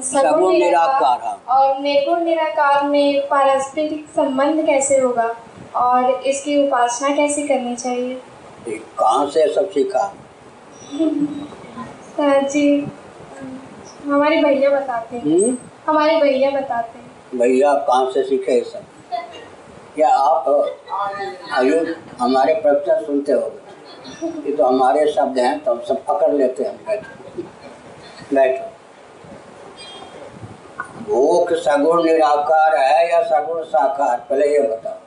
सगुण निराकार, निराकार और निर्गुण निराकार में पारस्परिक संबंध कैसे होगा? और इसकी उपासना कैसे करनी चाहिए? कहाँ से सब सीखा? जी हमारे भैया बताते हैं। हम्म? हमारे भैया बताते हैं। भैया कहाँ से सीखे ये सब? क्या आप आयु हमारे प्रवचन सुनते हो? ये तो हमारे शब्द हैं तो हम सब पकड़ लेते हैं। बैठो। बैठो। भूख, सगुण निराकार है या सगुण साकार? पहले ये बताओ।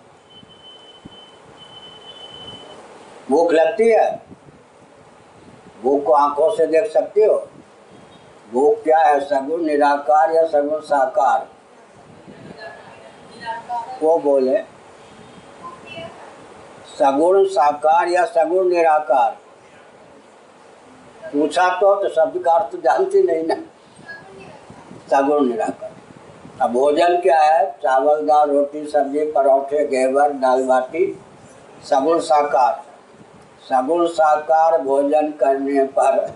भूख लगती है? भूख को आँखों से देख सकते हो? भूख क्या है? सगुण निराकार या सगुण साकार? वो बोले, सगुण साकार या सगुण निराकार? पूछा तो तो शब्द का अर्थ जानती नहीं ना। सगुण निराकार। अब भोजन क्या है? चावल, दाल, रोटी, सब्ज़ी, परोठे, घेवर, दाल बाटी सगुण साकार। सगुण साकार भोजन करने पर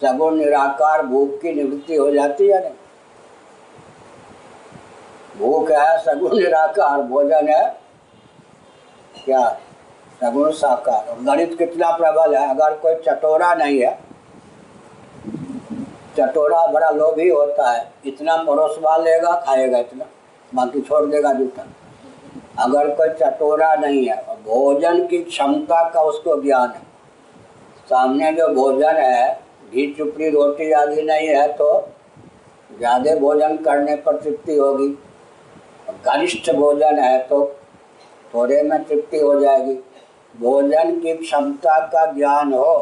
सगुण निराकार भूख की निवृत्ति हो जाती है नहीं? भूख है सगुण निराकार भोजन है। क्या? सगुण साकार। गणित कितना प्रबल है? अगर कोई चटोरा नहीं है चटोरा बड़ा लोभी होता है। इतना परोसवा लेगा, खाएगा इतना। बाकी छोड़ देगा जूठा अगर कोई चटोरा नहीं है भोजन की क्षमता का उसको ज्ञान है। सामने जो भोजन है, घी चुपड़ी रोटी आदि नहीं है तो ज़्यादा भोजन करने पर तृप्ति होगी। गरिष्ठ भोजन है तो थोड़े में तृप्ति हो जाएगी। भोजन की क्षमता का ज्ञान हो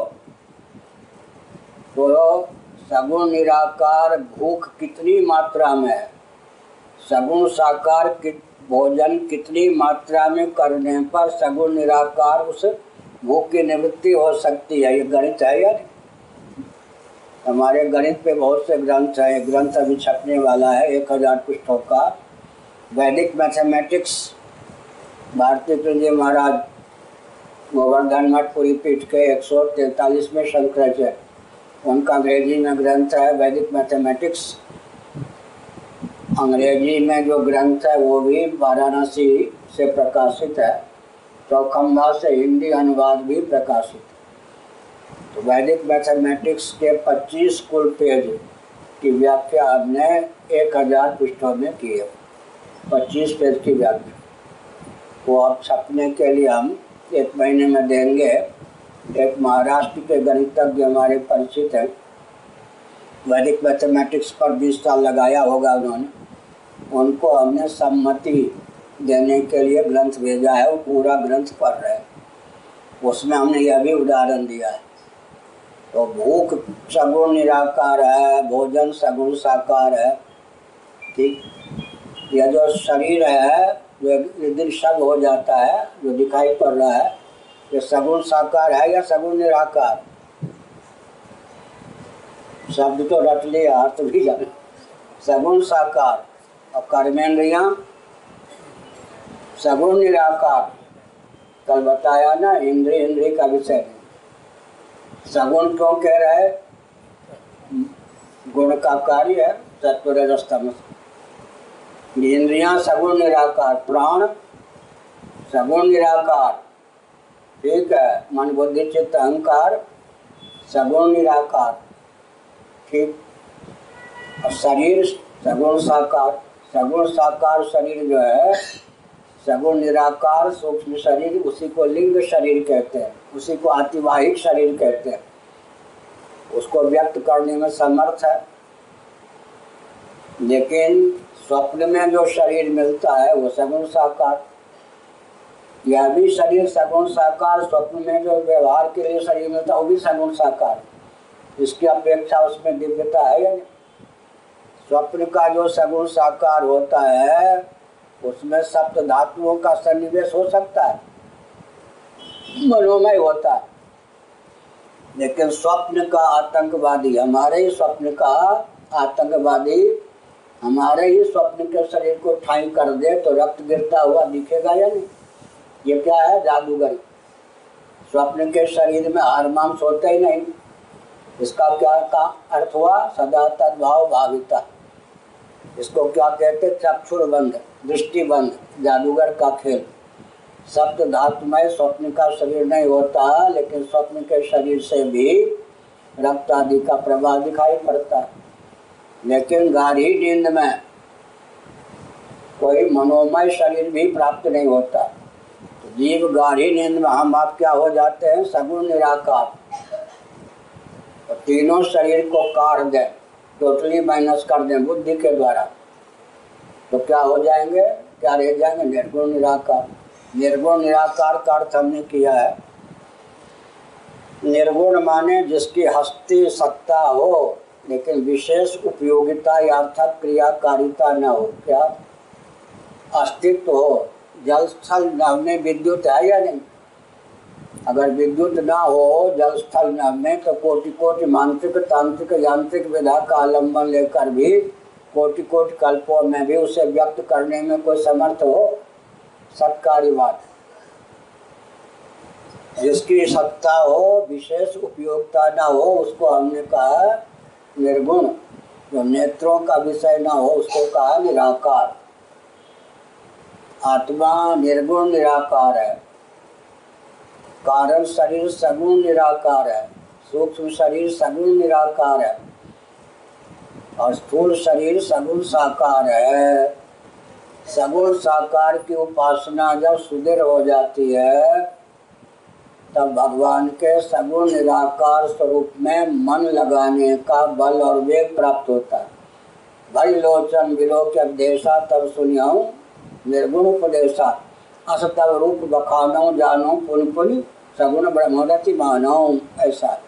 तो सगुण निराकार भूख कितनी मात्रा में है? सगुण साकार कि भोजन कितनी मात्रा में करने पर सगुण निराकार उस भूख की निवृत्ति हो सकती है? ये गणित है यार हमारे गणित पे बहुत से ग्रंथ हैं। ग्रंथ अभी छपने वाला है, एक हज़ार पृष्ठों का। वैदिक मैथमेटिक्स, भारतीय तुंजी महाराज गोवर्धन मठ पुरी पीठ के एक सौ तैतालीस में शंकराचार्य उनका अंग्रेज़ी में ग्रंथ है, वैदिक मैथमेटिक्स। अंग्रेज़ी में जो ग्रंथ है, वो भी वाराणसी से प्रकाशित है। चौखम्बा से हिंदी अनुवाद भी प्रकाशित है। तो वैदिक मैथमेटिक्स के 25 कुल पेज की व्याख्या हमने एक हज़ार पृष्ठों में की है। पच्चीस पेज की व्याख्या। वो आप छपने के लिए हम एक महीने में देंगे। एक महाराष्ट्र के गणितज्ञ हमारे परिचित हैं, वैदिक मैथमेटिक्स पर 20 साल लगाया होगा उन्होंने, उनको हमने सम्मति देने के लिए ग्रंथ भेजा है, वो पूरा ग्रंथ पढ़ रहे हैं। उसमें हमने यह भी उदाहरण दिया है। तो भूख सगुण निराकार है, भोजन सगुण साकार है, ठीक? यह जो शरीर है, जो दृश्य हो जाता है, जो दिखाई पड़ रहा है ये सगुण साकार है या सगुण निराकार? शब्द तो रट लिया, अर्थ भी जाने। सगुण साकार और कर्मेंद्रिया सगुण निराकार, कल बताया ना इंद्रिय इंद्रिय का विषय। सगुण क्यों कह रहे गुण का कार्य है रजस्तम इंद्रिया सगुण निराकार, प्राण सगुण निराकार। ठीक है, मन बुद्धि, चित्त, अहंकार, सगुण, निराकार। ठीक? और शरीर, सगुण, साकार। सगुण, साकार शरीर जो है, सगुण, निराकार, सूक्ष्म शरीर, उसी को लिंग शरीर कहते हैं, उसी को आतिवाहिक शरीर कहते हैं। उसको व्यक्त करने में समर्थ है। लेकिन स्वप्न में जो शरीर मिलता है, वो सगुण, साकार। यह भी शरीर सगुण साकार, स्वप्न में जो व्यवहार के लिए शरीर मिलता है, वो भी सगुण साकार। इसकी अपेक्षा उसमें दिव्यता है या नहीं? स्वप्न का जो सगुण साकार होता है, उसमें सप्त धातुओं का सन्निवेश हो सकता है। मनोमय होता है। लेकिन स्वप्न का आतंकवादी, हमारे ही स्वप्न का आतंकवादी, हमारे ही स्वप्न के शरीर को ठाई कर दे तो रक्त गिरता हुआ दिखेगा या नहीं? ये क्या है? जादूगरी। स्वप्न के शरीर में हार मांस होते ही नहीं। इसका क्या का अर्थ हुआ? सदा तद्भाव भाविता। इसको क्या कहते चक्षुर बंद दृष्टि बंद जादूगर का खेल। सप्त धातुमय स्वप्न का शरीर नहीं होता, लेकिन स्वप्न के शरीर से भी रक्त आदि का प्रभाव दिखाई पड़ता। है लेकिन गाढ़ी नींद में कोई मनोमय शरीर भी प्राप्त नहीं होता। तो जीव गाढ़ी नींद में हम आप क्या हो जाते हैं? सगुण निराकार। तो तीनों शरीर को काट दें। टोटली माइनस कर दें बुद्धि के द्वारा। तो क्या हो जाएँगे? क्या रह जाएँगे? निर्गुण निराकार। निर्गुण निराकार का अर्थ हमने किया है। निर्गुण माने जिसकी हस्ती सत्ता हो, लेकिन विशेष उपयोगिता या अर्थक क्रियाकारिता न हो। क्या? अस्तित्व हो। जल स्थल नभ में विद्युत है या नहीं? अगर विद्युत ना हो, जल स्थल में तो कोटि कोटि मानसिक, तांत्रिक, यांत्रिक विधा का आलंबन लेकर भी कोटि कोटि कल्पों में भी उसे व्यक्त करने में कोई समर्थ हो? सत्कारी बात। जिसकी सत्ता हो, विशेष उपयोगिता ना हो, उसको हमने कहा निर्गुण। जो नेत्रों का विषय ना हो, उसको कहा निराकार। आत्मा निर्गुण निराकार है। कारण शरीर सगुण निराकार है। सूक्ष्म शरीर सगुण निराकार है। और स्थूल शरीर सगुण साकार है। सगुण साकार की उपासना जब सुदृढ़ हो जाती है, तब भगवान के सगुण निराकार स्वरूप में मन लगाने का बल और वेग प्राप्त होता है। भई लोचन विलोक देशा तब सुनियाऊ। निर्गुण उपदेशा। अस तब रूप बखानो, जानो, पुन पुन सगुण ब्रह्मरति मानो, ऐसा।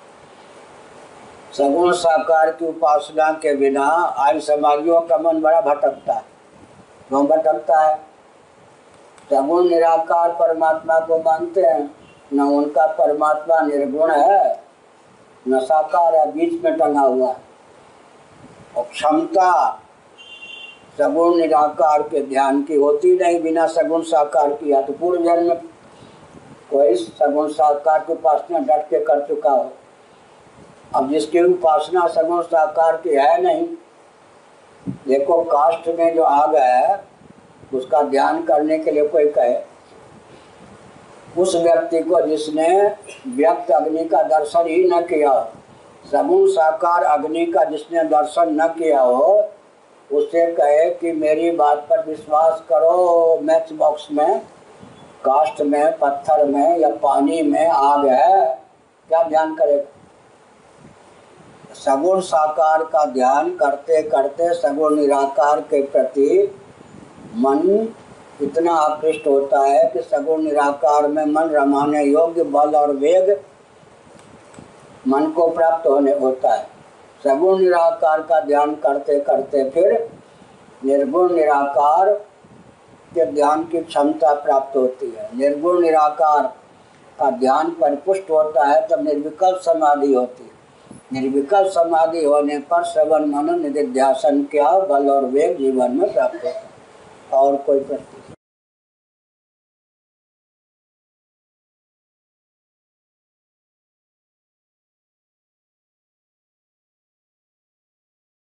सगुण साकार की उपासना के बिना आज समाजियों का मन बड़ा भटकता है। क्यों भटकता है? सगुण निराकार परमात्मा को मानते हैं। न उनका परमात्मा निर्गुण है, न साकार है, बीच में टंगा हुआ है। और क्षमता सगुण निराकार के ध्यान की होती नहीं, बिना सगुण साकार किया तो पूर्व जन्म कोई सगुण साकार की उपासना डट के कर चुका हो। अब जिसकी उपासना सगुण साकार की है नहीं, देखो कास्ट में जो आ गया है, उसका ध्यान करने के लिए कोई कहे। उस व्यक्ति को जिसने व्यक्त अग्नि का दर्शन ही न किया, सगुण साकार अग्नि का जिसने दर्शन न किया हो उससे कहे कि मेरी बात पर विश्वास करो मैच बॉक्स में कास्ट में, पत्थर में या पानी में आग है। क्या ध्यान करेगा सगुण साकार का ध्यान करते करते सगुण निराकार के प्रति मन इतना आकृष्ट होता है कि सगुण निराकार में मन रमाने योग्य बल और वेग मन को प्राप्त होने होता है। सगुण निराकार का ध्यान करते करते फिर निर्गुण निराकार के ध्यान की क्षमता प्राप्त होती है। निर्गुण निराकार का ध्यान परिपुष्ट होता है तब निर्विकल्प समाधि होती है। निर्विकल्प समाधि होने पर श्रवण मनन निधिध्यासन क्या बल और वेग जीवन में प्राप्त होता है। और कोई प्रश्न?